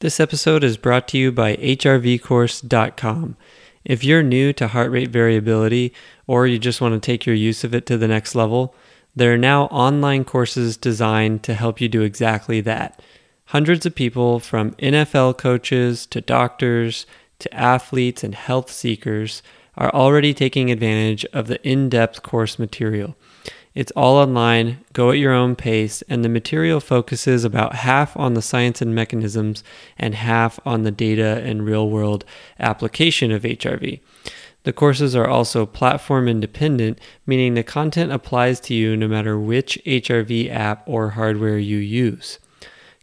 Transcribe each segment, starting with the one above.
This episode is brought to you by HRVcourse.com. If you're new to heart rate variability or you just want to take your use of it to the next level, there are now online courses designed to help you do exactly that. Hundreds of people, from NFL coaches to doctors to athletes and health seekers, are already taking advantage of the in depth course material. It's all online, go at your own pace, and the material focuses about half on the science and mechanisms and half on the data and real world application of HRV. The courses are also platform independent, meaning the content applies to you no matter which HRV app or hardware you use.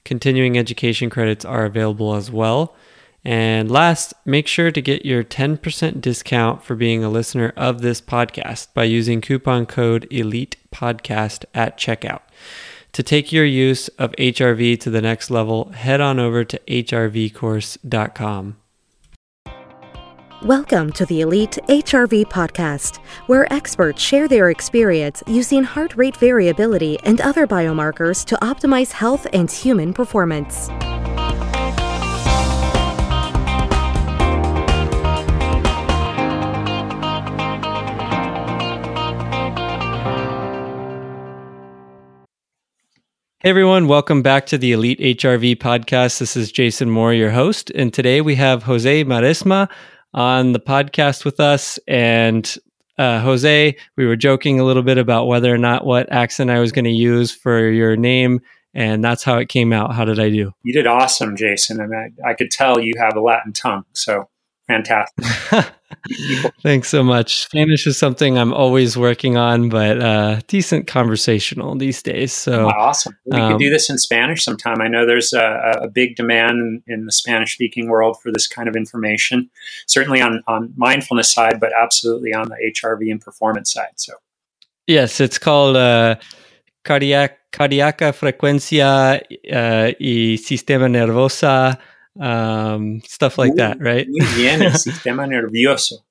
Continuing education credits are available as well. And last, make sure to get your 10% discount for being a listener of this podcast by using coupon code ELITE podcast at checkout. To take your use of HRV to the next level, head on over to hrvcourse.com. Welcome to the Elite HRV podcast, where experts share their experience using heart rate variability and other biomarkers to optimize health and human performance. Hey everyone, welcome back to the Elite HRV podcast. This is Jason Moore, your host, and today we have Jose Maresma on the podcast with us. And uh, Jose, we were joking a little bit about whether or not what accent I was going to use for your name, and that's how it came out. How did I do? You did awesome, Jason. and I, I could tell you have a Latin tongue, so fantastic. Thanks so much. Spanish is something I'm always working on, but uh, decent conversational these days. So oh, awesome. We um, can do this in Spanish sometime. I know there's a, a big demand in, in the Spanish speaking world for this kind of information, certainly on, on mindfulness side, but absolutely on the HRV and performance side. So, yes, it's called uh, cardiac, cardiaca frecuencia uh, y sistema nervosa um, stuff like muy, that, right? Muy bien, el sistema nervioso.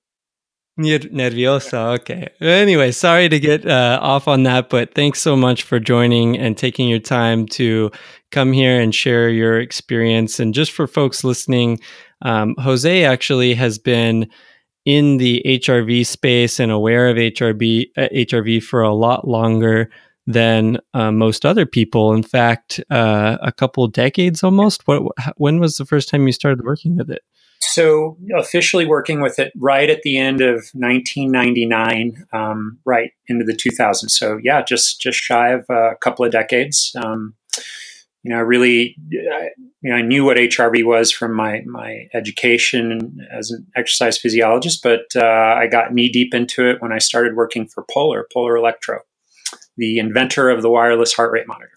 Nerviosa. Okay. Anyway, sorry to get uh, off on that, but thanks so much for joining and taking your time to come here and share your experience. And just for folks listening, um, Jose actually has been in the HRV space and aware of HRV, uh, HRV for a lot longer than uh, most other people. In fact, uh, a couple decades almost. What? When was the first time you started working with it? So officially working with it right at the end of 1999, um, right into the 2000s. So yeah, just just shy of a couple of decades. Um, you know, I really, I, you know, I knew what HRV was from my my education as an exercise physiologist, but uh, I got knee deep into it when I started working for Polar, Polar Electro the inventor of the wireless heart rate monitor.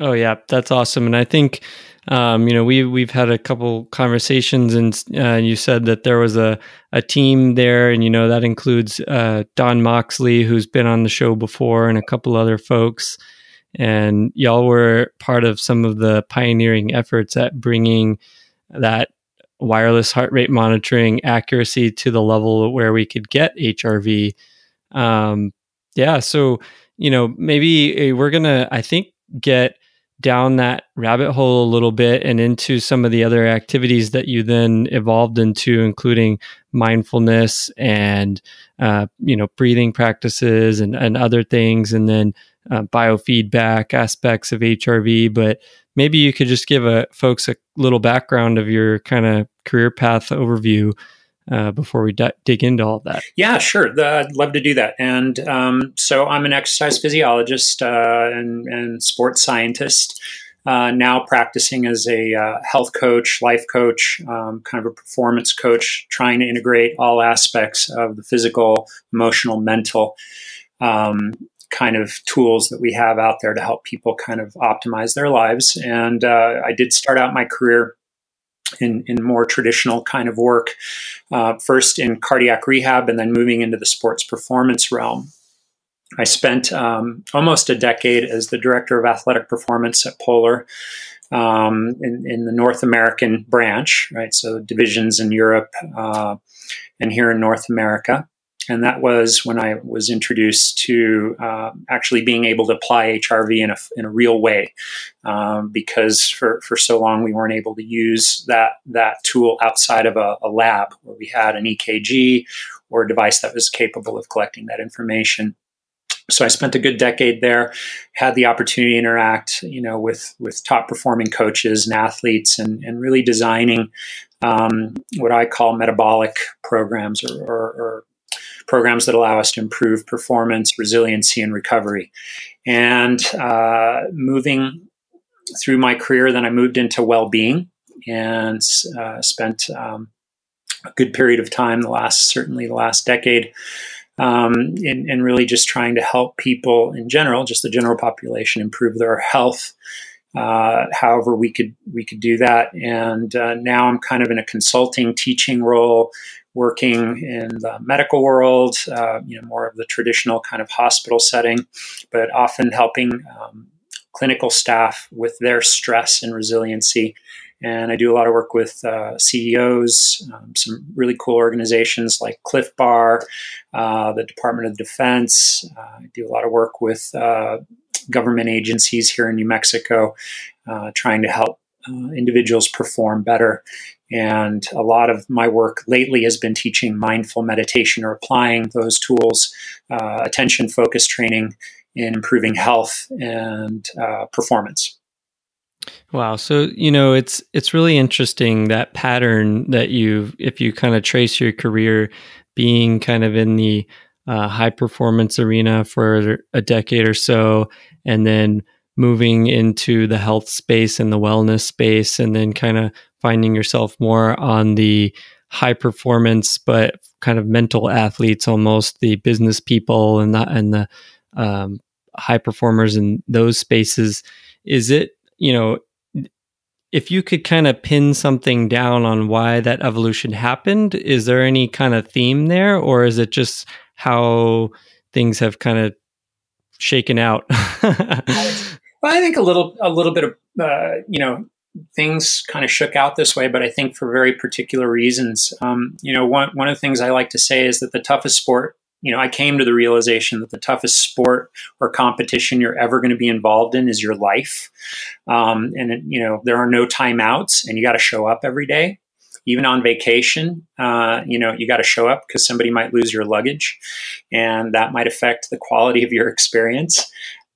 Oh yeah, that's awesome. And I think um, you know we we've had a couple conversations, and uh, you said that there was a a team there, and you know that includes uh, Don Moxley, who's been on the show before, and a couple other folks. And y'all were part of some of the pioneering efforts at bringing that wireless heart rate monitoring accuracy to the level where we could get HRV. Um, yeah. So, you know, maybe eh, we're going to, I think, get down that rabbit hole a little bit and into some of the other activities that you then evolved into, including mindfulness and, uh, you know, breathing practices and, and other things, and then uh, biofeedback aspects of HRV. But maybe you could just give a, folks a little background of your kind of career path overview uh, before we d- dig into all that? Yeah, sure. The, I'd love to do that. And um, so I'm an exercise physiologist uh, and, and, sports scientist. Uh, now practicing as a uh, health coach, life coach, um, kind of a performance coach, trying to integrate all aspects of the physical, emotional, mental um, kind of tools that we have out there to help people kind of optimize their lives. And uh, I did start out my career in, in more traditional kind of work, uh, first in cardiac rehab and then moving into the sports performance realm. I spent um, almost a decade as the director of athletic performance at Polar um, in, in, the North American branch, right? So divisions in Europe uh, and here in North America. And that was when I was introduced to uh, actually being able to apply HRV in a, in a real way, um, because for, for so long we weren't able to use that that tool outside of a, a, lab where we had an EKG or a device that was capable of collecting that information. So I spent a good decade there, had the opportunity to interact, you know, with with top performing coaches and athletes, and and really designing um, what I call metabolic programs or, or, or programs that allow us to improve performance, resiliency, and recovery. And uh, moving through my career, then I moved into well being and uh, spent um, a good period of time, the last certainly the last decade, um, in, in, really just trying to help people in general, just the general population, improve their health. Uh, however, we could we could do that, and uh, now I'm kind of in a consulting, teaching role, working in the medical world, uh, you know, more of the traditional kind of hospital setting, but often helping um, clinical staff with their stress and resiliency. And I do a lot of work with uh, CEOs, um, some really cool organizations like Clif Bar, uh, the Department of Defense. Uh, I do a lot of work with uh, government agencies here in New Mexico, uh, trying to help individuals perform better and a lot of my work lately has been teaching mindful meditation or applying those tools, uh, attention focused training in improving health and uh, performance. Wow. So, you know, it's it's really interesting that pattern that you if you kind of trace your career being kind of in the uh, high performance arena for a decade or so and then moving into the health space and the wellness space and then kind of finding yourself more on the high performance but kind of mental athletes almost the business people and the and the um, high performers in those spaces. Is it you know if you could kind of pin something down on why that evolution happened is there any kind of theme there or is it just how things have kind of shaken out well i think a little a little bit of uh, you know things kind of shook out this way, but I think for very particular reasons. Um, you know, one, one of the things I like to say is that the toughest sport, you know, I came to the realization that the toughest sport or competition you're ever going to be involved in is your life. Um, and, it, you know, there are no timeouts and you got to show up every day. Even on vacation, uh, you know, you got to show up because somebody might lose your luggage and that might affect the quality of your experience.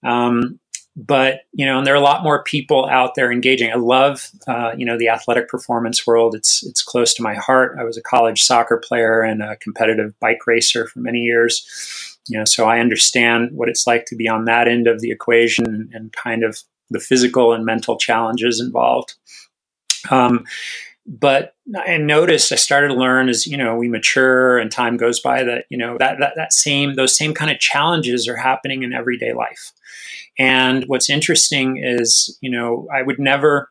Um, but you know, and there are a lot more people out there engaging. I love, uh, you know, the athletic performance world. It's it's close to my heart. I was a college soccer player and a competitive bike racer for many years. You know, so I understand what it's like to be on that end of the equation and, kind of the physical and mental challenges involved. Um, but I noticed I started to learn as you know we mature and time goes by that you know that that that same those same kind of challenges are happening in everyday life. And what's interesting is, you know, I would never,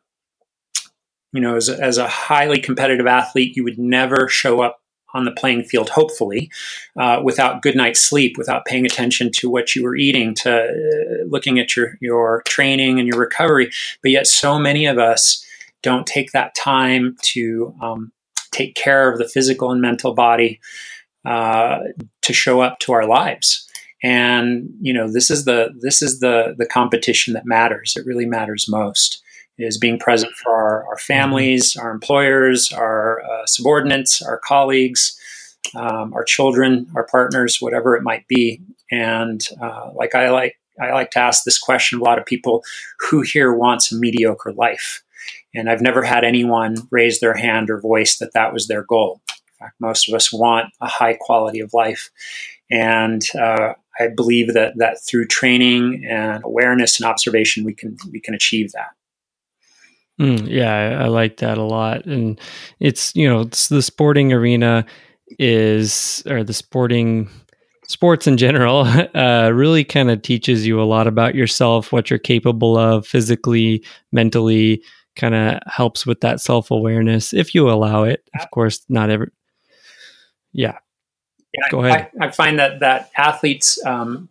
you know, as a, as a highly competitive athlete, you would never show up on the playing field, hopefully, uh, without good night's sleep, without paying attention to what you were eating, to uh, looking at your your training and your recovery. But yet, so many of us don't take that time to um, take care of the physical and mental body uh, to show up to our lives. And you know this is the this is the the competition that matters. It really matters most is being present for our, our families our employers our uh, subordinates our colleagues um, our children our partners whatever it might be. And uh, like i like i like to ask this question a lot of people who here wants a mediocre life and i've never had anyone raise their hand or voice that that was their goal in fact most of us want a high quality of life and uh, I believe that that through training and awareness and observation, we can we can achieve that. Mm, yeah, I, I, like that a lot, and it's you know it's the sporting arena is or the sporting sports in general uh, really kind of teaches you a lot about yourself, what you're capable of physically, mentally. Kind of helps with that self awareness if you allow it. Of course, not every. Yeah, Go ahead. I, I, find that that athletes um,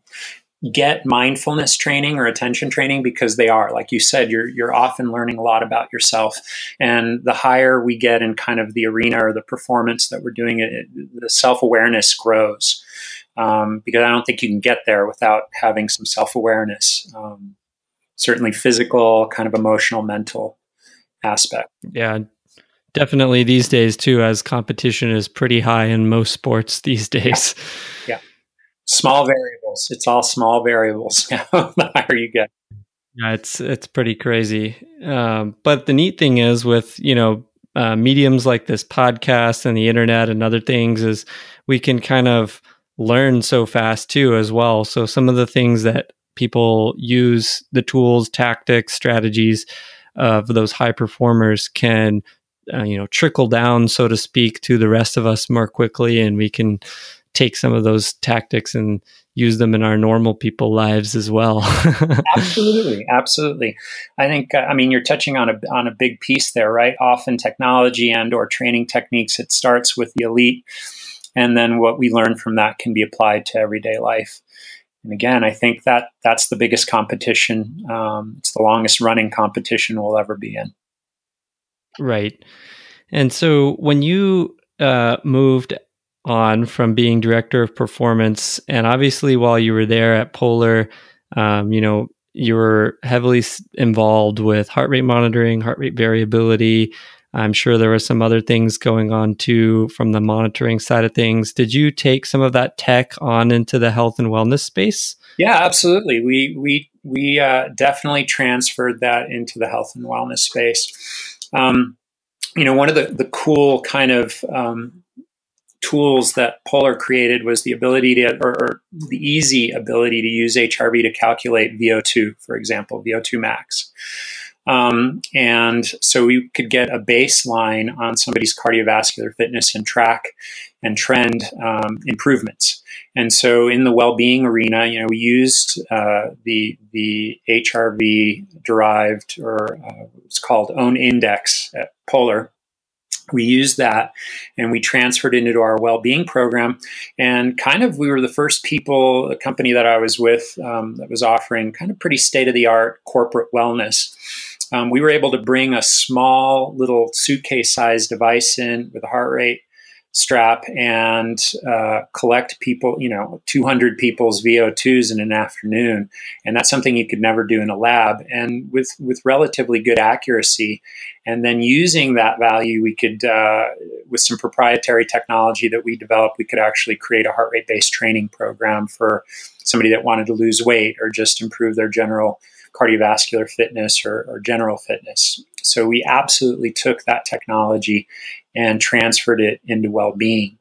get mindfulness training or attention training because they are like you said you're you're often learning a lot about yourself and the higher we get in kind of the arena or the performance that we're doing it, it the self-awareness grows um, because i don't think you can get there without having some self-awareness um, certainly physical kind of emotional mental aspect yeah definitely these days too as competition is pretty high in most sports these days yeah, yeah small variables. It's all small variables now. the higher you get. Yeah, it's it's pretty crazy. Um, but the neat thing is with you know uh, mediums like this podcast and the internet and other things is we can kind of learn so fast too as well. So some of the things that people use the tools, tactics, strategies of those high performers can uh, you know trickle down so to speak to the rest of us more quickly and we can take some of those tactics and use them in our normal people lives as well. absolutely, absolutely. I think uh, I mean you're touching on a on a big piece there, right? Often technology and or training techniques it starts with the elite and then what we learn from that can be applied to everyday life. And again, I think that that's the biggest competition. Um, it's the longest running competition we'll ever be in. Right. And so when you uh, moved on from being director of performance. And obviously, while you were there at Polar, um, you know, you were heavily involved with heart rate monitoring, heart rate variability. I'm sure there were some other things going on too from the monitoring side of things. Did you take some of that tech on into the health and wellness space? Yeah, absolutely. We we we uh, definitely transferred that into the health and wellness space. Um, you know, one of the the cool kind of um, tools that Polar created was the ability to, or, or, the easy ability to use HRV to calculate VO2, for example, VO2 max. Um, and so we could get a baseline on somebody's cardiovascular fitness and track and trend um, improvements. And so in the well-being arena, you know, we used uh, the the HRV derived or uh, it's called OwnIndex at Polar. We used that and we transferred it into our well-being program. And kind of we were the first people a company that i was with um, that was offering kind of pretty state-of-the-art corporate wellness um, we were able to bring a small little suitcase sized device in with a heart rate strap and uh, collect people, you know, 200 people's VO2s in an afternoon. And that's something you could never do in a lab and with, with relatively good accuracy. And then using that value, we could, uh, with some proprietary technology that we developed, we could actually create a heart rate based training program for somebody that wanted to lose weight or just improve their general cardiovascular fitness or, or general fitness. So we absolutely took that technology and transferred it into well-being.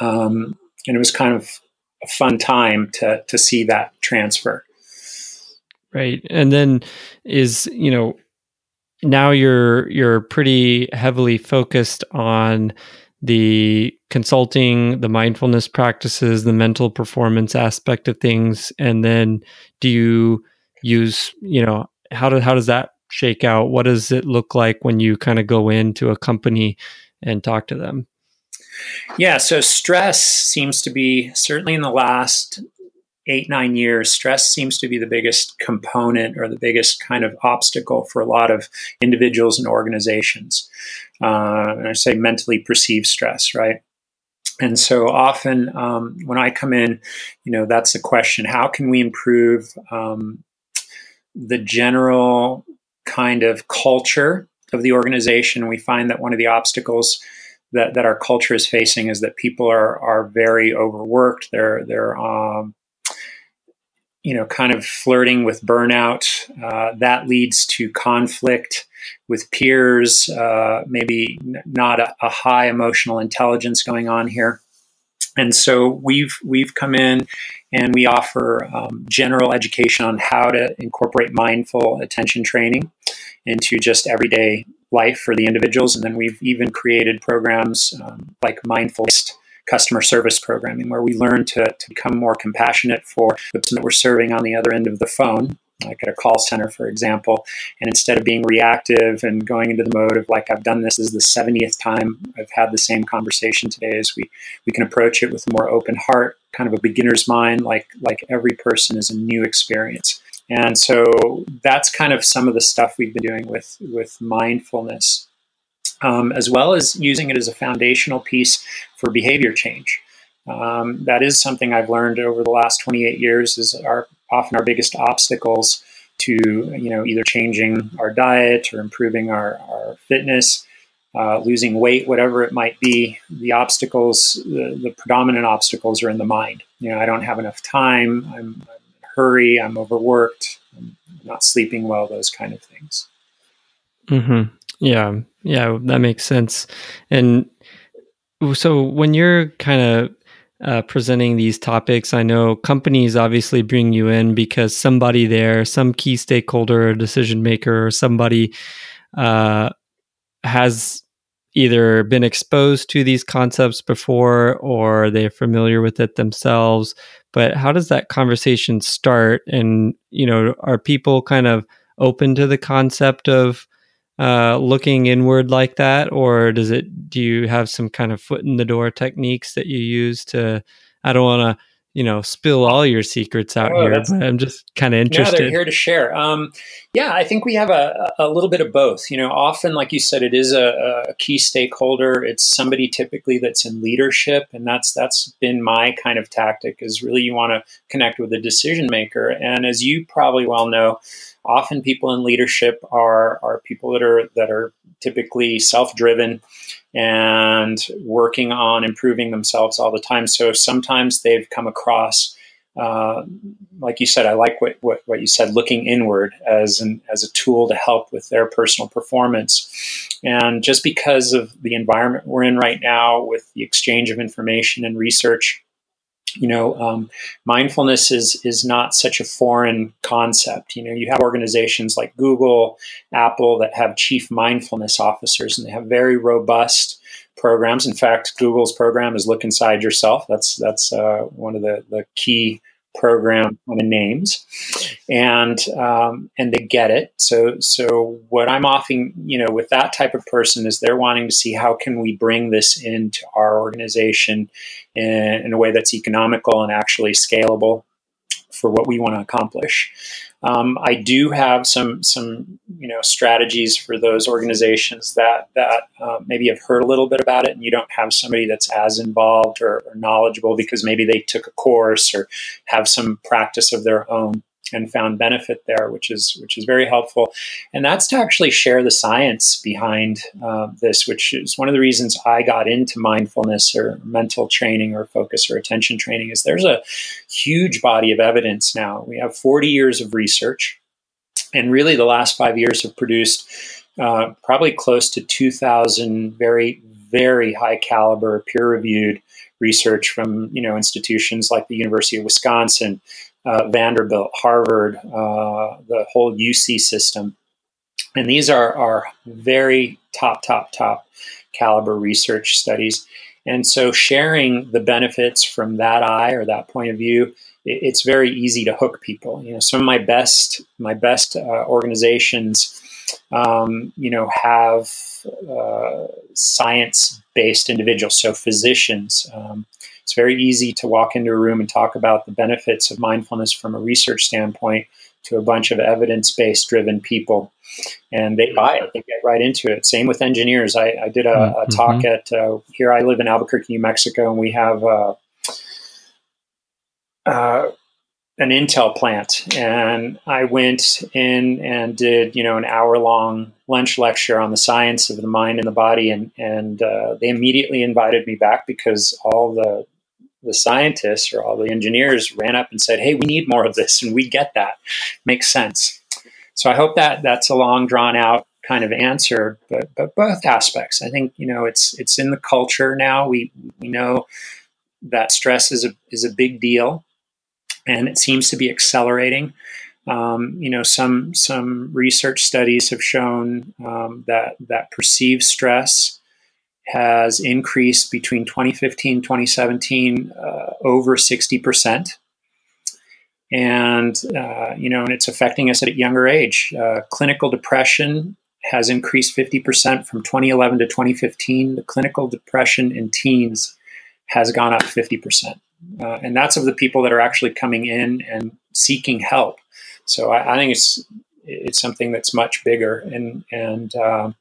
Um, and it was kind of a fun time to to see that transfer. Right, and then is you know now you're you're pretty heavily focused on the consulting, the mindfulness practices, the mental performance aspect of things, and then do you use you know how do how does that shake out? What does it look like when you kind of go into a company and talk to them? Yeah, so stress seems to be certainly in the last eight, nine years, stress seems to be the biggest component or the biggest kind of obstacle for a lot of individuals and organizations. Uh, and I say mentally perceived stress, right? And so often um, when I come in, you know, that's the question how can we improve um, the general kind of culture of the organization. We find that one of the obstacles that, that our culture is facing is that people are are very overworked. They're they're um, you know kind of flirting with burnout. Uh, that leads to conflict with peers. Uh, maybe not a, a high emotional intelligence going on here. And so we've we've come in and we offer um, general education on how to incorporate mindful attention training into just everyday life for the individuals. And then we've even created programs um, like mindful customer service programming, where we learn to, to become more compassionate for the person that we're serving on the other end of the phone like at a call center, for example. And instead of being reactive and going into the mode of like, I've done this, this is the 70th time I've had the same conversation today, as we, we can approach it with a more open heart, kind of a beginner's mind, like, like every person is a new experience. And so that's kind of some of the stuff we've been doing with, with mindfulness, um, as well as using it as a foundational piece for behavior change. Um, that is something I've learned over the last 28 years is our often our biggest obstacles to you know either changing our diet or improving our, our fitness uh, losing weight whatever it might be the obstacles the, the, predominant obstacles are in the mind. You know i don't have enough time i'm, I'm in a hurry i'm overworked i'm not sleeping well those kind of things. Mm-hmm. yeah yeah that makes sense. And so when you're kind of uh, presenting these topics. I know companies obviously bring you in because somebody there, some key stakeholder decision maker, or somebody uh, has either been exposed to these concepts before or they're familiar with it themselves. But how does that conversation start? And, you know, are people kind of open to the concept of uh, looking inward like that, or does it? Do you have some kind of foot in the door techniques that you use to? I don't want to, you know, spill all your secrets out oh, here, but I'm just kind of interested. Yeah, they're here to share. Um, yeah, I think we have a, a little bit of both. You know, often, like you said, it is a, a key stakeholder. It's somebody typically that's in leadership, and that's that's been my kind of tactic. Is really you want to connect with the decision maker, and as you probably well know often people in leadership are are people that are that are typically self-driven and working on improving themselves all the time. So sometimes they've come across, uh, like you said, I like what, what, what you said, looking inward as an as a tool to help with their personal performance. And just because of the environment we're in right now, with the exchange of information and research, you know, um, mindfulness is is not such a foreign concept. You know, you have organizations like Google, Apple that have chief mindfulness officers, and they have very robust programs. In fact, Google's program is Look Inside Yourself. That's that's uh, one of the the key program on the names, and um, and they get it. So so what I'm offering, you know, with that type of person is they're wanting to see how can we bring this into our organization in, in a way that's economical and actually scalable for what we want to accomplish. Um, I do have some some you know strategies for those organizations that that uh, maybe have heard a little bit about it, and you don't have somebody that's as involved or, or knowledgeable because maybe they took a course or have some practice of their own and found benefit there, which is which is very helpful. And that's to actually share the science behind uh, this, which is one of the reasons I got into mindfulness or mental training or focus or attention training. Is there's a huge body of evidence now. We have 40 years of research, and really the last five years have produced uh, probably close to 2,000 very very high caliber peer reviewed research from you know institutions like the University of Wisconsin, uh, Vanderbilt, Harvard, uh, the whole UC system. And these are, are very top, top, top caliber research studies. And so sharing the benefits from that eye or that point of view, it, it's very easy to hook people. You know, some of my best, my best uh, organizations, um, you know, have uh, science-based individuals, so physicians, um, it's very easy to walk into a room and talk about the benefits of mindfulness from a research standpoint to a bunch of evidence based driven people. And they buy it, they get right into it. Same with engineers. I, I did a, a mm-hmm. talk at uh, here, I live in Albuquerque, New Mexico, and we have uh, uh, an Intel plant. And I went in and did, you know, an hour long lunch lecture on the science of the mind and the body. And, and uh, they immediately invited me back because all the the scientists or all the engineers ran up and said, "Hey, we need more of this," and we get that. Makes sense. So I hope that that's a long drawn out kind of answer, but but both aspects. I think you know it's it's in the culture now. We we know that stress is a is a big deal, and it seems to be accelerating. Um, you know, some some research studies have shown um, that that perceived stress has increased between 2015 2017 uh, over 60%. and uh, you know, and it's affecting us at a younger age. Uh, clinical depression has increased 50% from 2011 to 2015. The clinical depression in teens has gone up 50%. Uh, and that's of the people that are actually coming in and seeking help. So I, I think it's it's something that's much bigger, and and uh,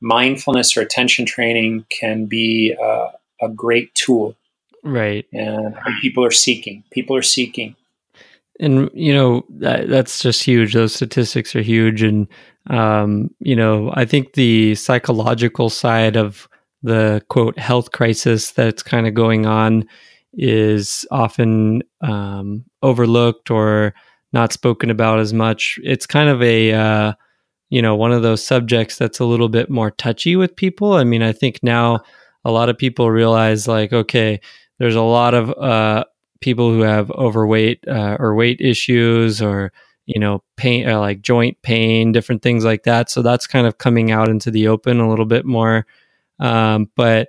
mindfulness or attention training can be uh, a great tool. Right. And people are seeking. People are seeking. And you know that, that's just huge. Those statistics are huge, and um, you know I think the psychological side of the quote health crisis that's kind of going on is often um, overlooked or not spoken about as much. It's kind of a uh, you know one of those subjects that's a little bit more touchy with people. I mean, I think now a lot of people realize like, okay, there's a lot of uh, people who have overweight uh, or weight issues or you know pain uh, like joint pain different things like that so that's kind of coming out into the open a little bit more um, but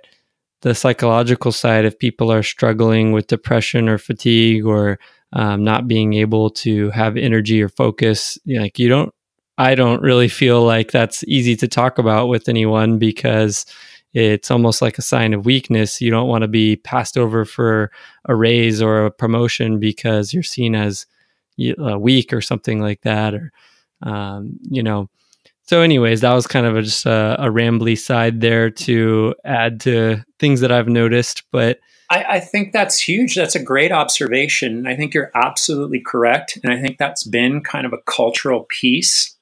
the psychological side, if people are struggling with depression or fatigue or um, not being able to have energy or focus, like you don't, I don't really feel like that's easy to talk about with anyone because it's almost like a sign of weakness. You don't want to be passed over for a raise or a promotion because you're seen as uh, weak or something like that, or um, you know so, anyways, that was kind of a, just a, a rambly side there to add to things that I've noticed. But I, I, think that's huge. That's a great observation. I think you're absolutely correct. And I think that's been kind of a cultural piece,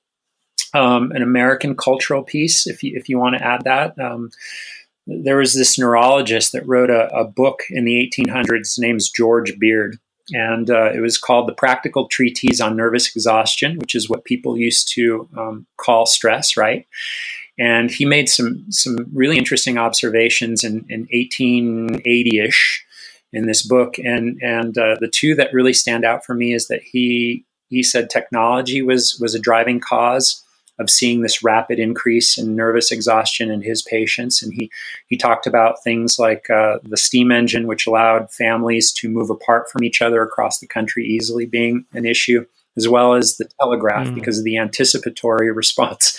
um, an American cultural piece, if you, if you want to add that. Um, there was this neurologist that wrote a, a book in the 1800s. His name's George Beard and uh, it was called the Practical Treatise on Nervous Exhaustion, which is what people used to um, call stress, right? And he made some some really interesting observations in, in 1880ish in this book, and and uh, the two that really stand out for me is that he he said technology was was a driving cause of seeing this rapid increase in nervous exhaustion in his patients. And he, he talked about things like uh, the steam engine, which allowed families to move apart from each other across the country easily, being an issue, as well as the telegraph mm. because of the anticipatory response.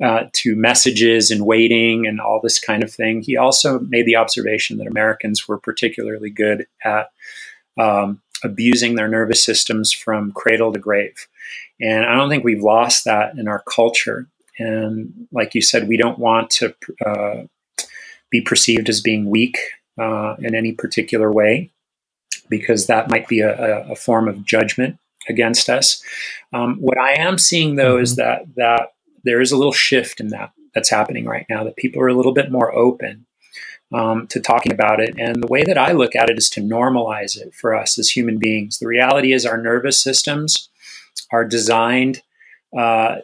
Uh, to messages and waiting and all this kind of thing. He also made the observation that Americans were particularly good at um, abusing their nervous systems from cradle to grave. And I don't think we've lost that in our culture. And like you said, we don't want to uh, be perceived as being weak uh, in any particular way because that might be a, a form of judgment against us. Um, what I am seeing though mm-hmm. is that that there is a little shift in that that's happening right now. That people are a little bit more open um, to talking about it. And the way that I look at it is to normalize it for us as human beings. The reality is our nervous systems are designed uh,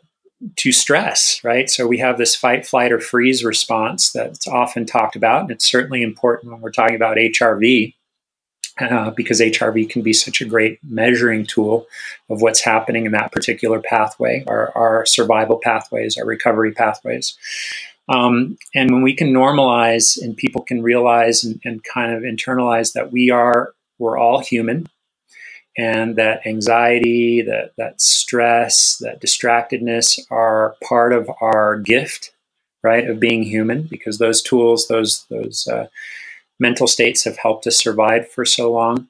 to stress, right? So we have this fight, flight, or freeze response that's often talked about. And it's certainly important when we're talking about HRV. Uh, because HRV can be such a great measuring tool of what's happening in that particular pathway, our, our survival pathways, our recovery pathways. Um, and when we can normalize and people can realize and, and kind of internalize that we are, we're all human, and that anxiety, that, that stress, that distractedness are part of our gift, right, of being human, because those tools, those, those uh, mental states have helped us survive for so long.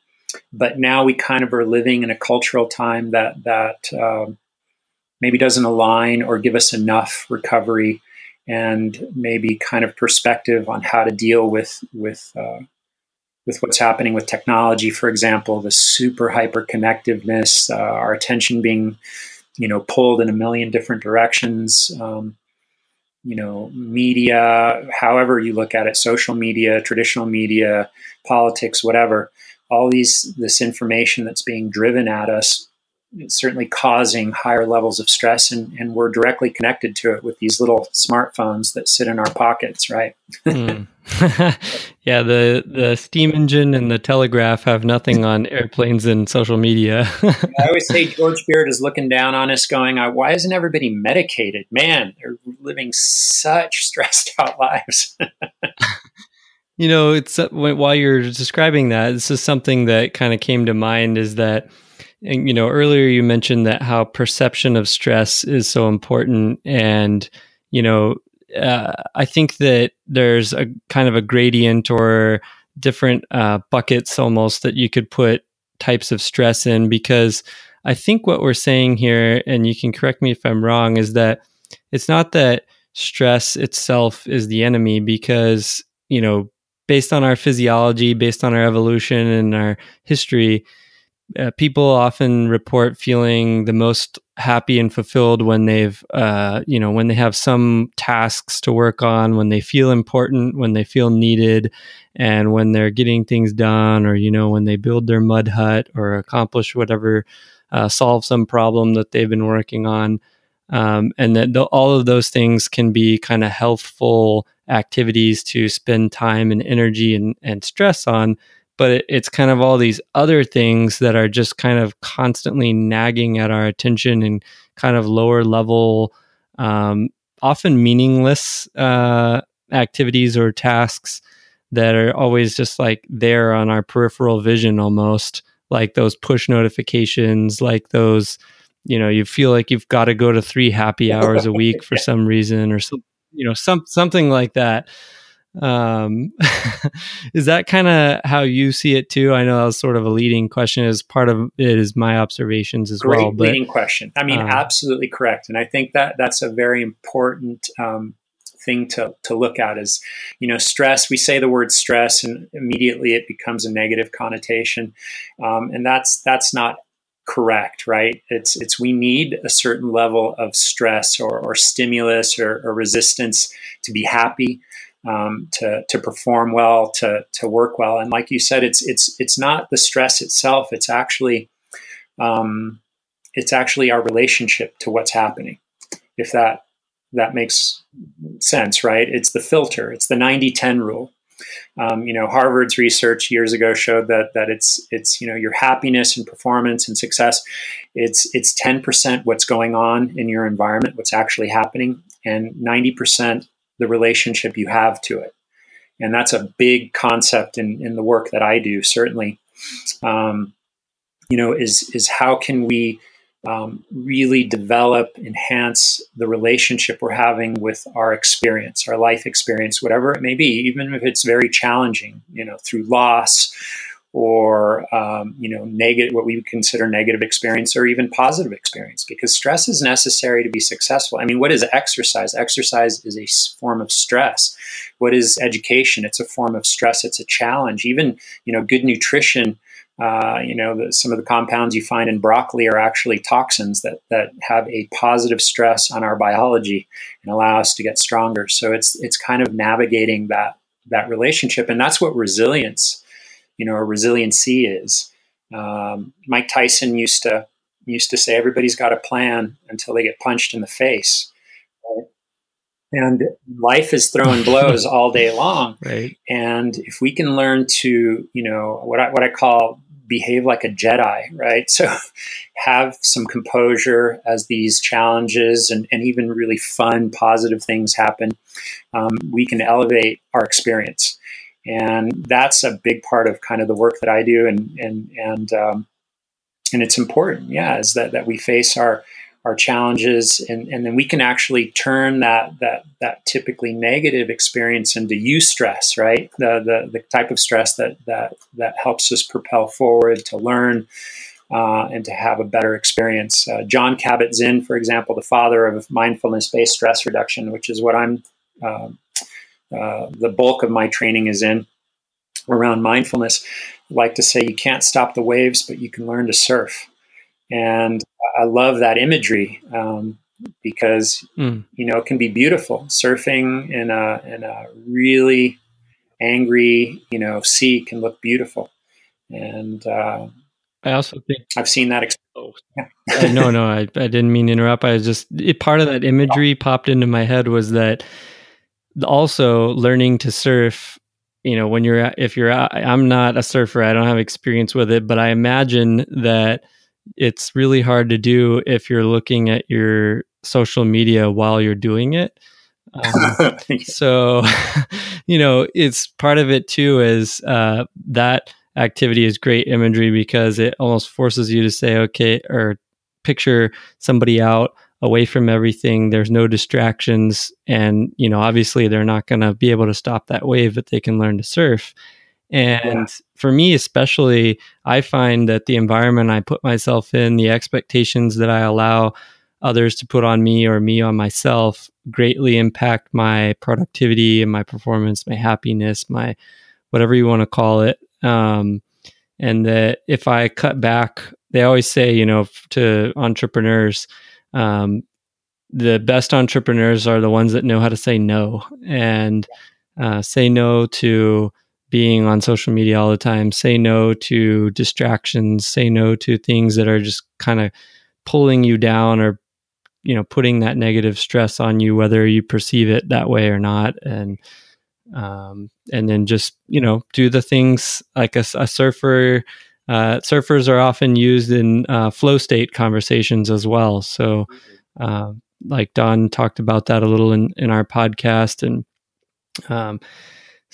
But now we kind of are living in a cultural time that, that um, maybe doesn't align or give us enough recovery and maybe kind of perspective on how to deal with, with uh, with what's happening with technology, for example, the super hyper connectiveness, uh, our attention being, you know, pulled in a million different directions. Um, you know, media, however you look at it, social media, traditional media, politics, whatever, all these this information that's being driven at us certainly causing higher levels of stress and, and we're directly connected to it with these little smartphones that sit in our pockets right? Mm. yeah the the steam engine and the telegraph have nothing on airplanes and social media. I always say george beard is looking down on us going why isn't everybody medicated? Man they're living such stressed out lives. You know it's uh, while you're describing that this is something that kind of came to mind is that and you know earlier you mentioned that how perception of stress is so important and you know uh, i think that there's a kind of a gradient or different uh, buckets almost that you could put types of stress in because i think what we're saying here and you can correct me if i'm wrong is that it's not that stress itself is the enemy because you know based on our physiology based on our evolution and our history uh, people often report feeling the most happy and fulfilled when they've uh, you know when they have some tasks to work on when they feel important when they feel needed and when they're getting things done or you know when they build their mud hut or accomplish whatever uh, solve some problem that they've been working on. Um, and that the, all of those things can be kind of healthful activities to spend time and energy and, and stress on but it, it's kind of all these other things that are just kind of constantly nagging at our attention and kind of lower level um, often meaningless uh, activities or tasks that are always just like there on our peripheral vision almost like those push notifications like those you know you feel like you've got to go to three happy hours a week for some reason or some you know some something like that um is that kind of how you see it too? I know that was sort of a leading question. As part of it is my observations as Great well but, leading question. I mean uh, absolutely correct. And i think that that's a very important um, thing to, to look at is you know stress we say the word stress and immediately it becomes a negative connotation. Um, and that's that's not correct right? It's it's we need a certain level of stress or, or stimulus or, or resistance to be happy um, to to perform well, to to work well. And like you said, it's it's it's not the stress itself. It's actually um, it's actually our relationship to what's happening. If that that makes sense, right? It's the filter. It's the 90-10 rule. Um, you know, Harvard's research years ago showed that that it's it's you know your happiness and performance and success. It's it's ten percent what's going on in your environment, what's actually happening, and ninety percent the relationship you have to it. And that's a big concept in, in the work that I do, certainly. Um, you know, is is how can we um, really develop, enhance the relationship we're having with our experience, our life experience, whatever it may be, even if it's very challenging, you know, through loss or um, you know negative what we would consider negative experience or even positive experience because stress is necessary to be successful. I mean what is exercise? Exercise is a form of stress. What is education? It's a form of stress. It's a challenge. Even you know good nutrition uh, you know the, some of the compounds you find in broccoli are actually toxins that that have a positive stress on our biology and allow us to get stronger. So it's it's kind of navigating that that relationship and that's what resilience you know, or resiliency is. Um, Mike Tyson used to used to say everybody's got a plan until they get punched in the face. Right? And life is throwing blows all day long. Right. And if we can learn to, you know, what I, what I call behave like a Jedi, right? So have some composure as these challenges and, and even really fun, positive things happen. Um, we can elevate our experience and that's a big part of kind of the work that I do, and and and um, and it's important, yeah, is that that we face our our challenges, and and then we can actually turn that that that typically negative experience into eustress, right? The the the type of stress that that that helps us propel forward to learn. Uh, and to have a better experience. Uh, Jon Kabat-Zinn, for example, the father of mindfulness-based stress reduction, which is what I'm uh, uh, the bulk of my training is in around mindfulness. I like to say you can't stop the waves, but you can learn to surf. And I love that imagery um, because mm. you know it can be beautiful. Surfing in a in a really angry you know sea can look beautiful, and uh, I also think I've seen that. Oh, uh, no, no, I, I didn't mean to interrupt. I was just it, part of that imagery oh. popped into my head was that also learning to surf you know when you're if you're i'm not a surfer i don't have experience with it but i imagine that it's really hard to do if you're looking at your social media while you're doing it. Um, so you know it's part of it too is uh, that activity is great imagery because it almost forces you to say, okay, or picture somebody out away from everything. There's no distractions. And, you know, obviously they're not going to be able to stop that wave, but they can learn to surf. And yeah. for me, especially, I find that the environment I put myself in, the expectations that I allow others to put on me or me on myself greatly impact my productivity and my performance, my happiness, my whatever you want to call it. Um, and that if I cut back, they always say, you know, to entrepreneurs, um, the best entrepreneurs are the ones that know how to say no and uh, say no to being on social media all the time, say no to distractions, say no to things that are just kind of pulling you down or you know putting that negative stress on you whether you perceive it that way or not. And um, and then just you know do the things like a, a surfer uh, surfers are often used in uh, flow state conversations as well so uh, like don talked about that a little in, in our podcast and um,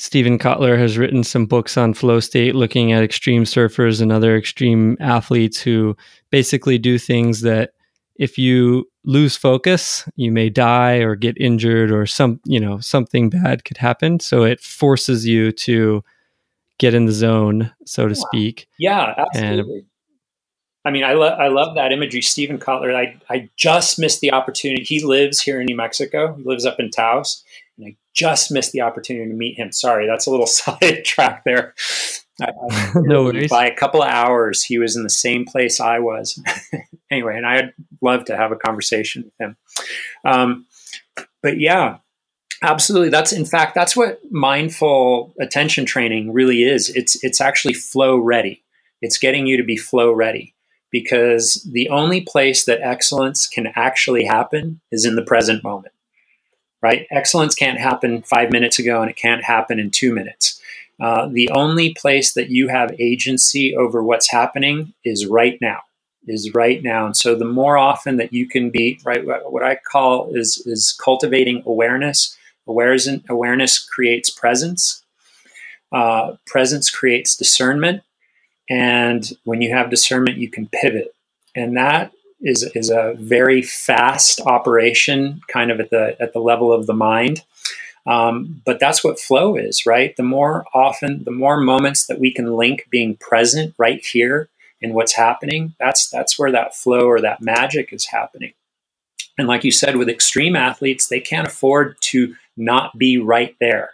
Steven Kotler has written some books on flow state, looking at extreme surfers and other extreme athletes who basically do things that if you lose focus, you may die or get injured or some, you know, something bad could happen. So it forces you to get in the zone, so to speak. Yeah, absolutely. And, I mean, I, love I love that imagery. Steven Kotler, I, I just missed the opportunity. He lives here in New Mexico. He lives up in Taos. And I just missed the opportunity to meet him. Sorry, that's a little side track there. I, I no worries. By a couple of hours, he was in the same place I was. anyway, and I'd love to have a conversation with him. Um, but yeah, absolutely. That's in fact that's what mindful attention training really is. It's it's actually flow ready. It's getting you to be flow ready because the only place that excellence can actually happen is in the present moment. Right? Excellence can't happen five minutes ago and it can't happen in two minutes. Uh, the only place that you have agency over what's happening is right now is right now. And so the more often that you can be right, what I call is is cultivating awareness. Awareness creates presence. Uh, presence creates discernment, and when you have discernment, you can pivot, and that is is a very fast operation, kind of at the at the level of the mind. Um, but that's what flow is, right? The more often, the more moments that we can link being present right here in what's happening, that's that's where that flow or that magic is happening. And like you said, with extreme athletes, they can't afford to not be right there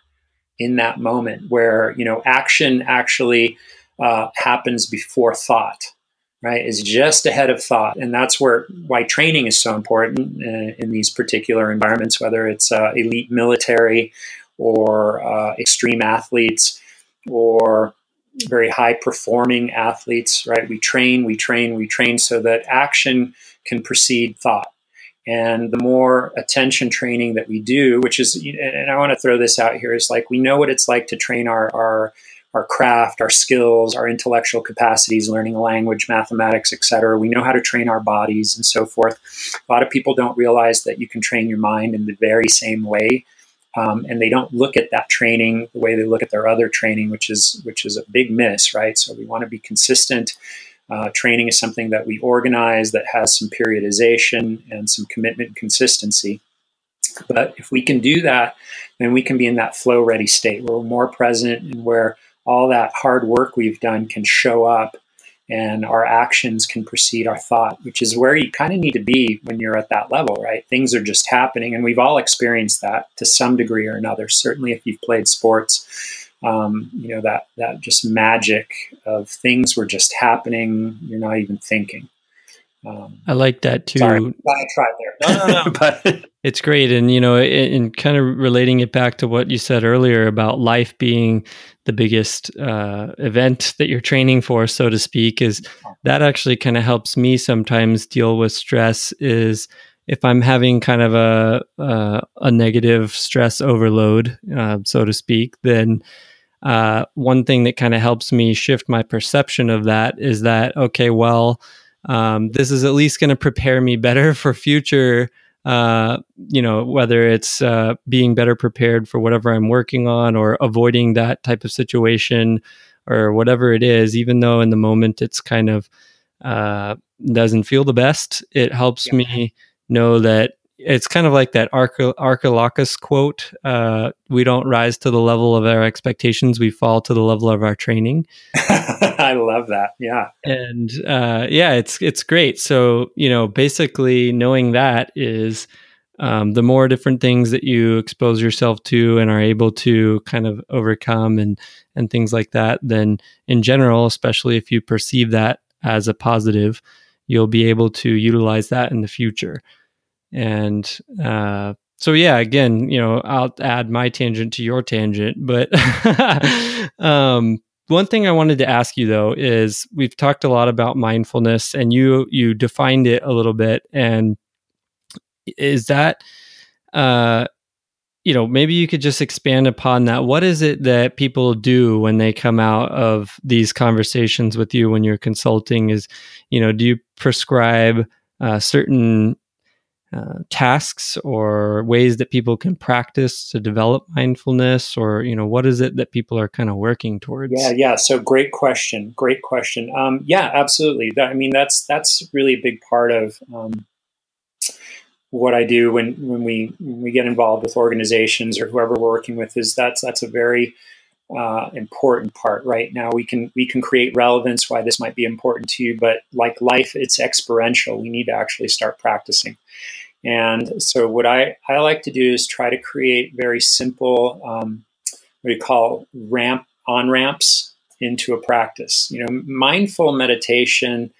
in that moment where you know action actually uh, happens before thought right is just ahead of thought and that's where why training is so important uh, in these particular environments whether it's uh, elite military or uh, extreme athletes or very high performing athletes, right? We train, we train, we train so that action can precede thought. And the more attention training that we do, which is, and I want to throw this out here, is like we know what it's like to train our, our, our craft, our skills, our intellectual capacities, learning language, mathematics, etc. We know how to train our bodies and so forth. A lot of people don't realize that you can train your mind in the very same way um, and they don't look at that training the way they look at their other training, which is which is a big miss, right? So we want to be consistent. Uh, training is something that we organize that has some periodization and some commitment and consistency. But if we can do that, then we can be in that flow ready state where we're more present and where all that hard work we've done can show up and our actions can precede our thought, which is where you kind of need to be when you're at that level, right? Things are just happening, and we've all experienced that to some degree or another. Certainly, if you've played sports, um, you know that that just magic of things were just happening. You're not even thinking. Um, I like that too. Sorry, I tried there. No, no, no. but it's great, and you know, in kind of relating it back to what you said earlier about life being the biggest uh, event that you're training for, so to speak, is that actually kind of helps me sometimes deal with stress. Is if I'm having kind of a uh, a negative stress overload, uh, so to speak, then uh, one thing that kind of helps me shift my perception of that is that okay, well, um, this is at least going to prepare me better for future uh, you know, whether it's uh, being better prepared for whatever I'm working on or avoiding that type of situation or whatever it is, even though in the moment it's kind of uh, doesn't feel the best, it helps yeah. me know that it's kind of like that Archilochus quote uh, we don't rise to the level of our expectations we fall to the level of our training. I love that yeah. And uh, yeah it's it's great. So you know basically knowing that is um, the more different things that you expose yourself to and are able to kind of overcome and and things like that then in general especially if you perceive that as a positive you'll be able to utilize that in the future and uh, so, yeah, again, you know, I'll add my tangent to your tangent. But um, one thing I wanted to ask you though is we've talked a lot about mindfulness, and you you defined it a little bit. And is that uh, you know maybe you could just expand upon that. What is it that people do when they come out of these conversations with you when you're consulting is you know do you prescribe uh, certain uh, tasks or ways that people can practice to develop mindfulness? Or you know what is it that people are kind of working towards? Yeah yeah. So great question. Great question. Um, yeah absolutely. That, i mean that's that's really a big part of um, what i do when when we when we get involved with organizations or whoever we're working with is that's that's a very uh, important part right? Now we can we can create relevance why this might be important to you but like life it's experiential. We need to actually start practicing. And so, what I, I like to do is try to create very simple, um, what you call ramp on ramps into a practice. You know, mindful meditation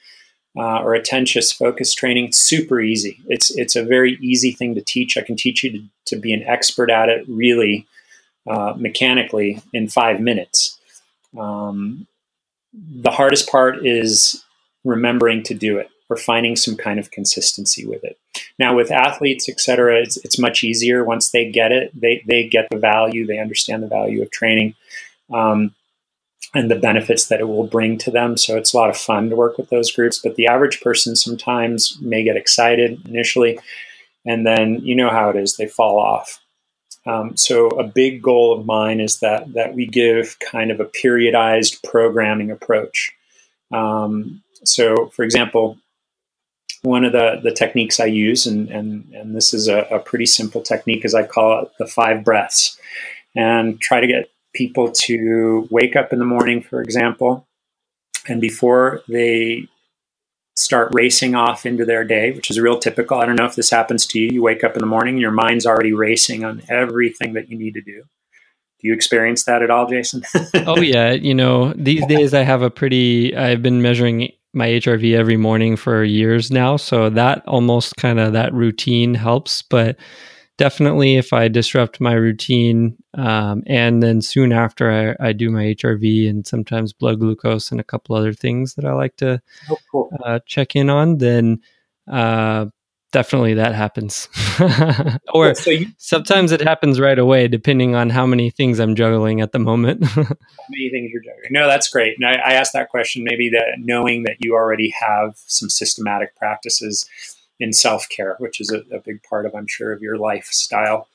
uh, or attentious focus training, super easy. It's it's a very easy thing to teach. I can teach you to, to be an expert at it really uh, mechanically in five minutes. Um, the hardest part is remembering to do it or finding some kind of consistency with it. Now, with athletes, et cetera, it's, it's much easier. Once they get it, they, they get the value, they understand the value of training um, and the benefits that it will bring to them. So it's a lot of fun to work with those groups. But the average person sometimes may get excited initially, and then you know how it is, they fall off. Um, so a big goal of mine is that that we give kind of a periodized programming approach. Um, so, for example, one of the, the techniques I use, and, and, and this is a, a pretty simple technique, as I call it the five breaths, and try to get people to wake up in the morning, for example, and before they start racing off into their day, which is real typical. I don't know if this happens to you. You wake up in the morning, your mind's already racing on everything that you need to do. Do you experience that at all, Jason? oh yeah, you know, these days I have a pretty I've been measuring my HRV every morning for years now. So that almost kind of that routine helps. But definitely, if I disrupt my routine um, and then soon after I, I, do my HRV and sometimes blood glucose and a couple other things that I like to oh, cool. uh, check in on, then uh, definitely that happens. or so you, sometimes it happens right away, depending on how many things I'm juggling at the moment. many things you're juggling. No, that's great. And I, I asked that question maybe that knowing that you already have some systematic practices in self care, which is a, a, big part of, I'm sure, of your lifestyle.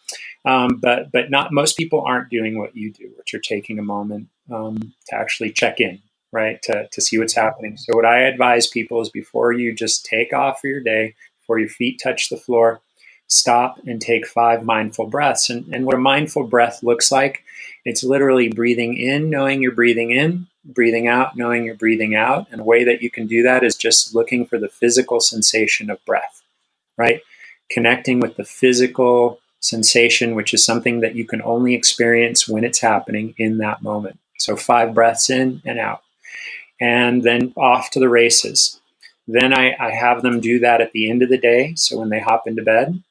Um, but but not most people aren't doing what you do, which are taking a moment um, to actually check in, right, to to see what's happening. So what I advise people is before you just take off for your day, before your feet touch the floor, stop and take five mindful breaths. And, and what a mindful breath looks like, it's literally breathing in, knowing you're breathing in, breathing out, knowing you're breathing out. And a way that you can do that is just looking for the physical sensation of breath, right? Connecting with the physical sensation, which is something that you can only experience when it's happening in that moment. So, five breaths in and out. And then off to the races. Then I, I have them do that at the end of the day. So when they hop into bed,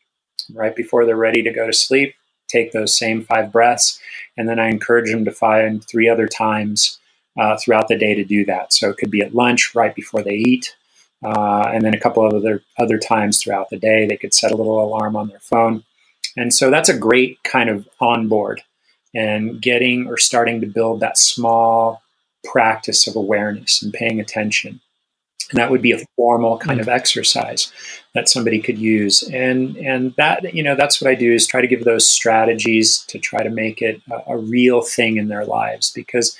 right before they're ready to go to sleep, take those same five breaths. And then I encourage them to find three other times uh, throughout the day to do that. So it could be at lunch, right before they eat, uh, and then a couple of other other times throughout the day. They could set a little alarm on their phone, and so that's a great kind of onboard and getting or starting to build that small practice of awareness and paying attention. And that would be a formal kind of exercise that somebody could use. And and that you know that's what I do is try to give those strategies to try to make it a, a real thing in their lives because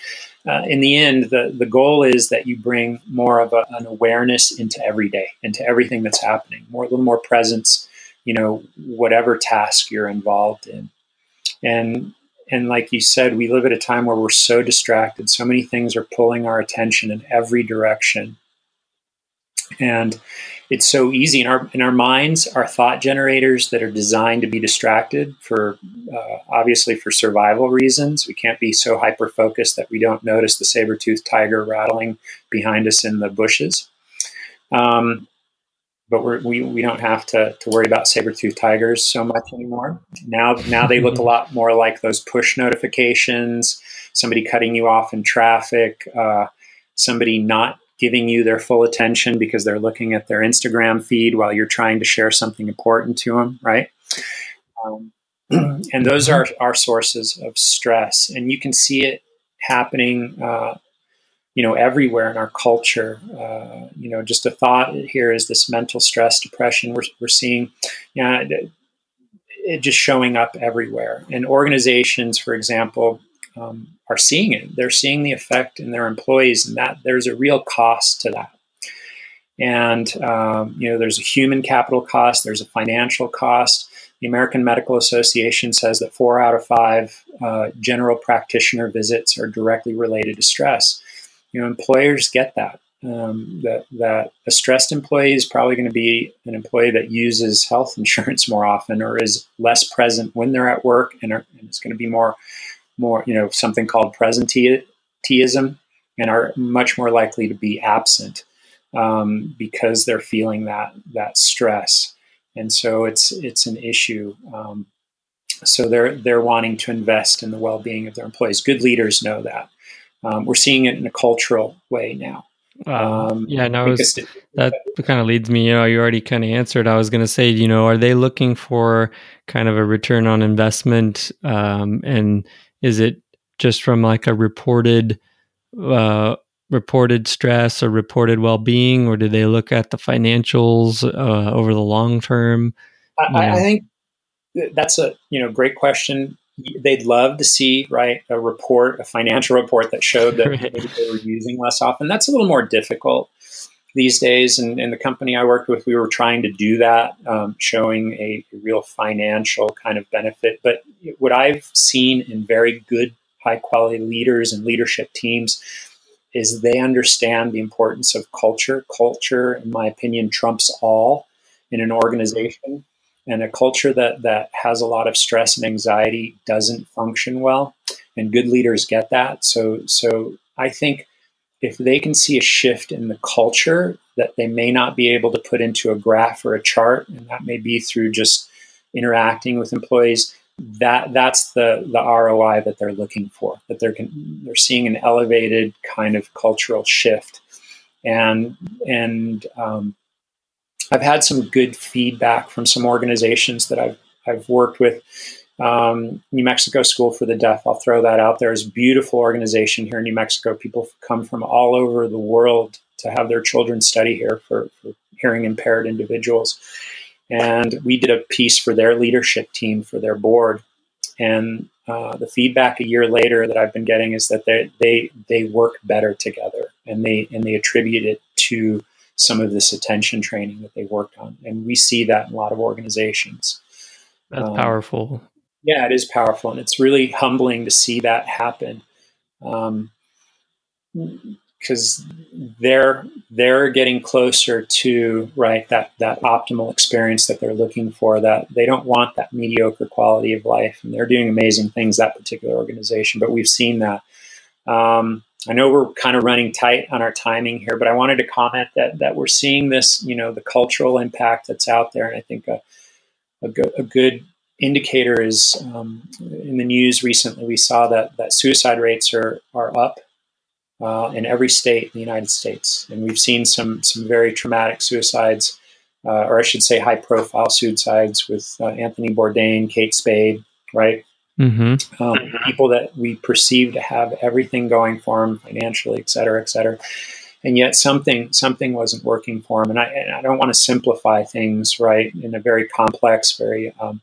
uh, in the end, the, the goal is that you bring more of a, an awareness into every day, into everything that's happening, more a little more presence, you know, whatever task you're involved in. And and like you said, we live at a time where we're so distracted. So many things are pulling our attention in every direction. And it's so easy in our in our minds our thought generators that are designed to be distracted for uh, obviously for survival reasons. We can't be so hyper focused that we don't notice the saber-toothed tiger rattling behind us in the bushes. Um, but we're, we we don't have to, to worry about saber-toothed tigers so much anymore. Now now they look a lot more like those push notifications somebody cutting you off in traffic uh, somebody not giving you their full attention because they're looking at their Instagram feed while you're trying to share something important to them, right? Um, and those are our sources of stress, and you can see it happening, uh, you know, everywhere in our culture. Uh, you know, just a thought here is this mental stress, depression. We're, we're seeing, you know, it just showing up everywhere. And organizations, for example, um, are seeing it. They're seeing the effect in their employees, and that there's a real cost to that. And um, you know, there's a human capital cost. There's a financial cost. The American Medical Association says that four out of five uh, general practitioner visits are directly related to stress. You know, employers get that. Um, that that a stressed employee is probably going to be an employee that uses health insurance more often or is less present when they're at work, and, are, and it's going to be more more, you know, something called presenteeism and are much more likely to be absent um, because they're feeling that that stress, and so it's it's an issue. Um, so they're they're wanting to invest in the well-being of their employees. Good leaders know that. Um, we're seeing it in a cultural way now. Um, yeah, no, was, that kind of leads me. You know, you already kind of answered. I was going to say, you know, are they looking for kind of a return on investment, um, and is it just from like a reported uh, reported stress or reported well-being, or do they look at the financials uh, over the long term? I, I, think that's a you know great question. They'd love to see right a report, a financial report that showed that right. they were using less often. That's a little more difficult these days. And, and, the company I worked with, we were trying to do that, um, showing a, a, real financial kind of benefit. But what I've seen in very good, high quality leaders and leadership teams is they understand the importance of culture. Culture, in my opinion, trumps all in an organization. And a culture that, that has a lot of stress and anxiety doesn't function well. And good leaders get that. So, so I think if they can see a shift in the culture that they may not be able to put into a graph or a chart, and that may be through just interacting with employees, that that's the the ROI that they're looking for. That they're they're seeing an elevated kind of cultural shift, and and um, I've had some good feedback from some organizations that I've I've worked with um, New Mexico School for the Deaf, I'll throw that out there. It's a beautiful organization here in New Mexico. People come from all over the world to have their children study here for, for hearing impaired individuals. And we did a piece for their leadership team, for their board. And uh, the feedback a year later that I've been getting is that they, they, they work better together and they, and they attribute it to some of this attention training that they worked on. And we see that in a lot of organizations. That's um, powerful yeah, it is powerful, and it's really humbling to see that happen. Um, because they're they're getting closer to right that that optimal experience that they're looking for that they don't want that mediocre quality of life and they're doing amazing things that particular organization but we've seen that um, i know we're kind of running tight on our timing here but i wanted to comment that that we're seeing this you know the cultural impact that's out there and i think a, a, go- a good indicator is um, in the news recently, we saw that, that suicide rates are, are up uh, in every state in the United States. And we've seen some, some very traumatic suicides, uh, or I should say high profile suicides with uh, Anthony Bourdain, Kate Spade, right? Mm-hmm. Um, people that we perceive to have everything going for them financially, et cetera, et cetera. And yet something something wasn't working for them. And I, and I don't want to simplify things, right, in a very complex, very um,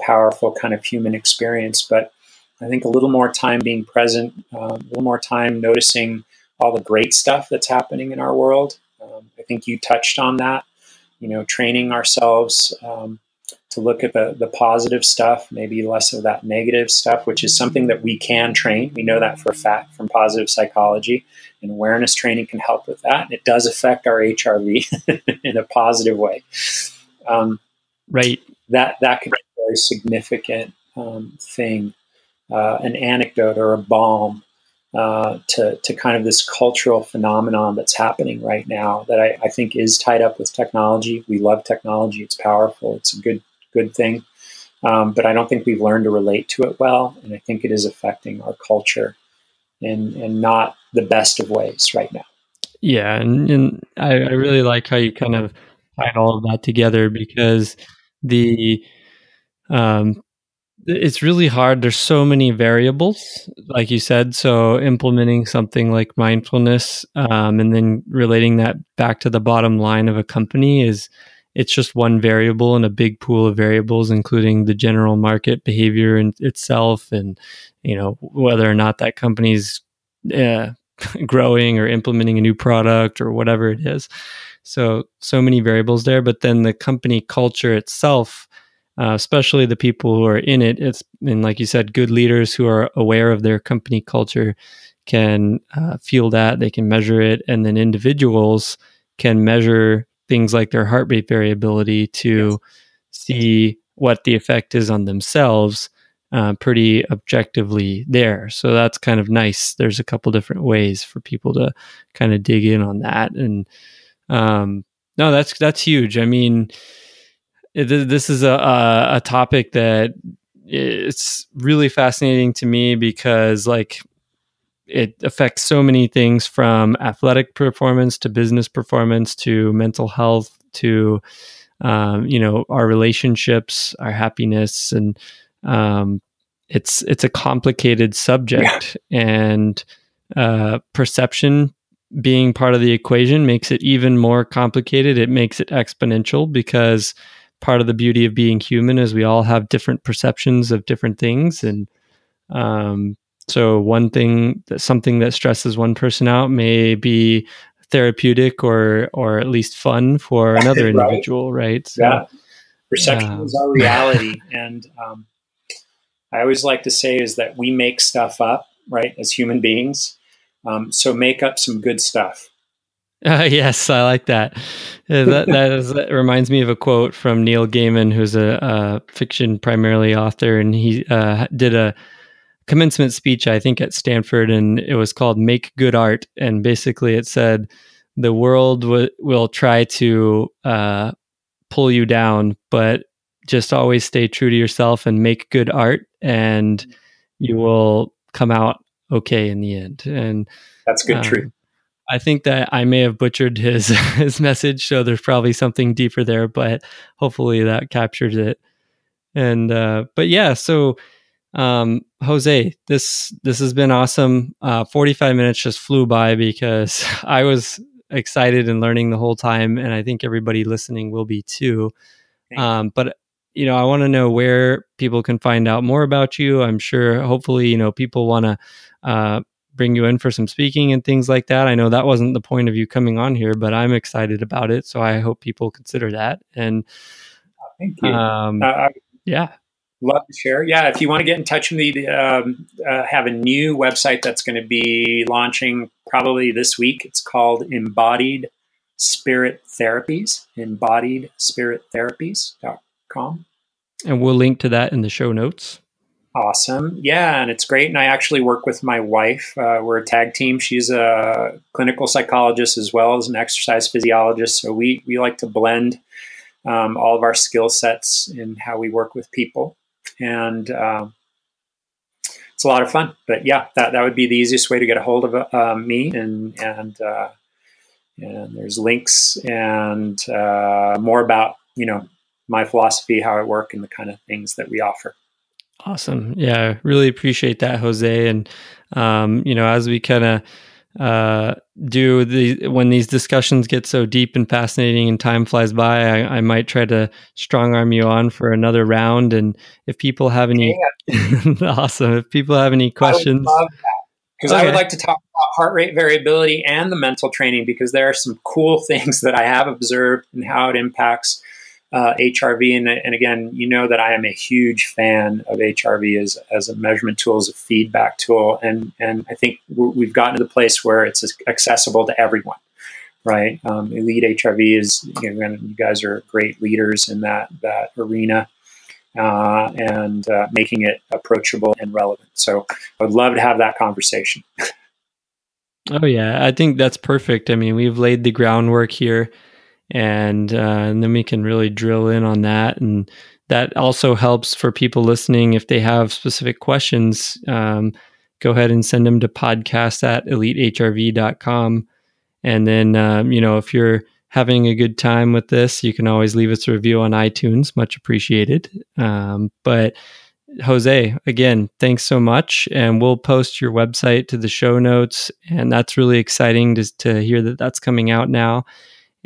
powerful kind of human experience. But I think a little more time being present, um, a little more time noticing all the great stuff that's happening in our world. Um, I think you touched on that. You know, training ourselves um, to look at the the positive stuff, maybe less of that negative stuff, which is something that we can train. We know that for a fact from positive psychology, and awareness training can help with that. It does affect our HRV in a positive way. Um, right. That that could very significant um, thing, uh, an anecdote or a balm uh, to, to kind of this cultural phenomenon that's happening right now that I, I, think is tied up with technology. We love technology; it's powerful. It's a good good thing, um, but I don't think we've learned to relate to it well, and I think it is affecting our culture in in not the best of ways right now. Yeah, and, and I, I really like how you kind of tied all of that together because the um, it's really hard. There's so many variables, like you said. So implementing something like mindfulness um, and then relating that back to the bottom line of a company is it's just one variable in a big pool of variables, including the general market behavior in itself, and you know whether or not that company's uh, growing or implementing a new product or whatever it is. So so many variables there, but then the company culture itself uh, especially the people who are in it. It's and like you said, good leaders who are aware of their company culture can uh, feel that they can measure it, and then individuals can measure things like their heart rate variability to yes. see what the effect is on themselves uh, pretty objectively there. So that's kind of nice. There's a couple different ways for people to kind of dig in on that, and um, no, that's that's huge. I mean this is a, a topic that it's really fascinating to me because like it affects so many things from athletic performance to business performance to mental health to um, you know our relationships our happiness and um, it's it's a complicated subject yeah. and uh, perception being part of the equation makes it even more complicated it makes it exponential because part of the beauty of being human is we all have different perceptions of different things. And um, so one thing that something that stresses one person out may be therapeutic or or at least fun for another individual right? So, yeah. Perception um, is our reality. And um, i always like to say is that we make stuff up right as human beings. Um, so make up some good stuff uh, yes, I like that. Uh, that, that, is, that reminds me of a quote from Neil Gaiman, who's a, a fiction primarily author, and he uh, did a commencement speech, I think, at Stanford, and it was called "Make Good Art." And basically, it said the world w- will try to uh, pull you down, but just always stay true to yourself and make good art, and you will come out okay in the end. And that's good um, truth. I think that I may have butchered his his message, so there's probably something deeper there, but hopefully that captures it. And uh, but yeah, so um, Jose, this this has been awesome. Uh, 45 minutes just flew by because I was excited and learning the whole time, and I think everybody listening will be too. Um, but you know, I want to know where people can find out more about you. I'm sure, hopefully, you know, people want to uh, bring you in for some speaking and things like that. I know that wasn't the point of you coming on here, but I'm excited about it. So I hope people consider that. And thank you. Um, uh, yeah. Love to share. Yeah, if you want to get in touch with me, um, uh, have a new website that's going to be launching probably this week. It's called Embodied Spirit Therapies, embodied spirit therapies.com. And we'll link to that in the show notes. Awesome. Yeah, and it's great. And I actually work with my wife. Uh, we're a tag team. She's a clinical psychologist as well as an exercise physiologist. So we, we like to blend um, all of our skill sets in how we work with people. And uh, it's a lot of fun. But yeah, that, that would be the easiest way to get a hold of uh, me. And, and, uh, and there's links and uh, more about, you know, my philosophy, how I work, and the kind of things that we offer. Awesome. Yeah, really appreciate that, Jose. And um, you know, as we kind of uh, do the when these discussions get so deep and fascinating and time flies by, I, I might try to strong arm you on for another round. And if people have any, yeah. awesome. If people have any questions, because okay. I would like to talk about heart rate variability and the mental training because there are some cool things that I have observed and how it impacts uh, HRV. And, and, again, you know that I am a huge fan of HRV as, as a measurement tool, as a feedback tool. And, and I think we've gotten to the place where it's accessible to everyone, right? Um, Elite HRV is, you, know, you guys are great leaders in that, that arena. Uh, and uh, making it approachable and relevant. So I would love to have that conversation. oh, yeah. I think that's perfect. I mean, we've laid the groundwork here and, uh, and then we can really drill in on that. And that also helps for people listening. If they have specific questions um, go ahead and send them to podcast at elitehrv.com and then um, you know if you're having a good time with this you can always leave us a review on itunes. Much appreciated. Um, but jose again thanks so much. And we'll post your website to the show notes. And that's really exciting to, to hear that that's coming out now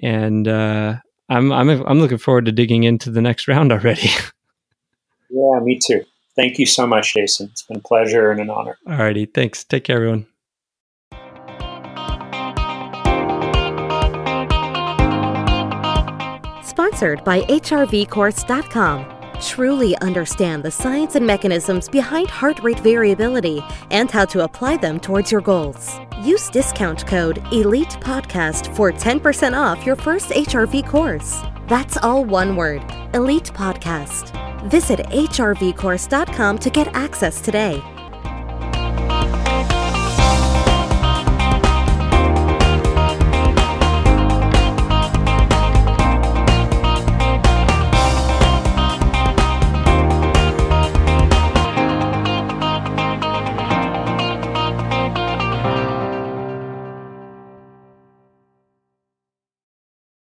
and uh, I'm I'm I'm looking forward to digging into the next round already. yeah, me too. Thank you so much, Jason. It's been a pleasure and an honor. Alrighty, thanks. Take care, everyone. Sponsored by HRVcourse.com truly understand the science and mechanisms behind heart rate variability and how to apply them towards your goals. Use discount code ELITE PODCAST for 10% off your first HRV course. That's all one word Elite Podcast. Visit hrvcourse.com to get access today.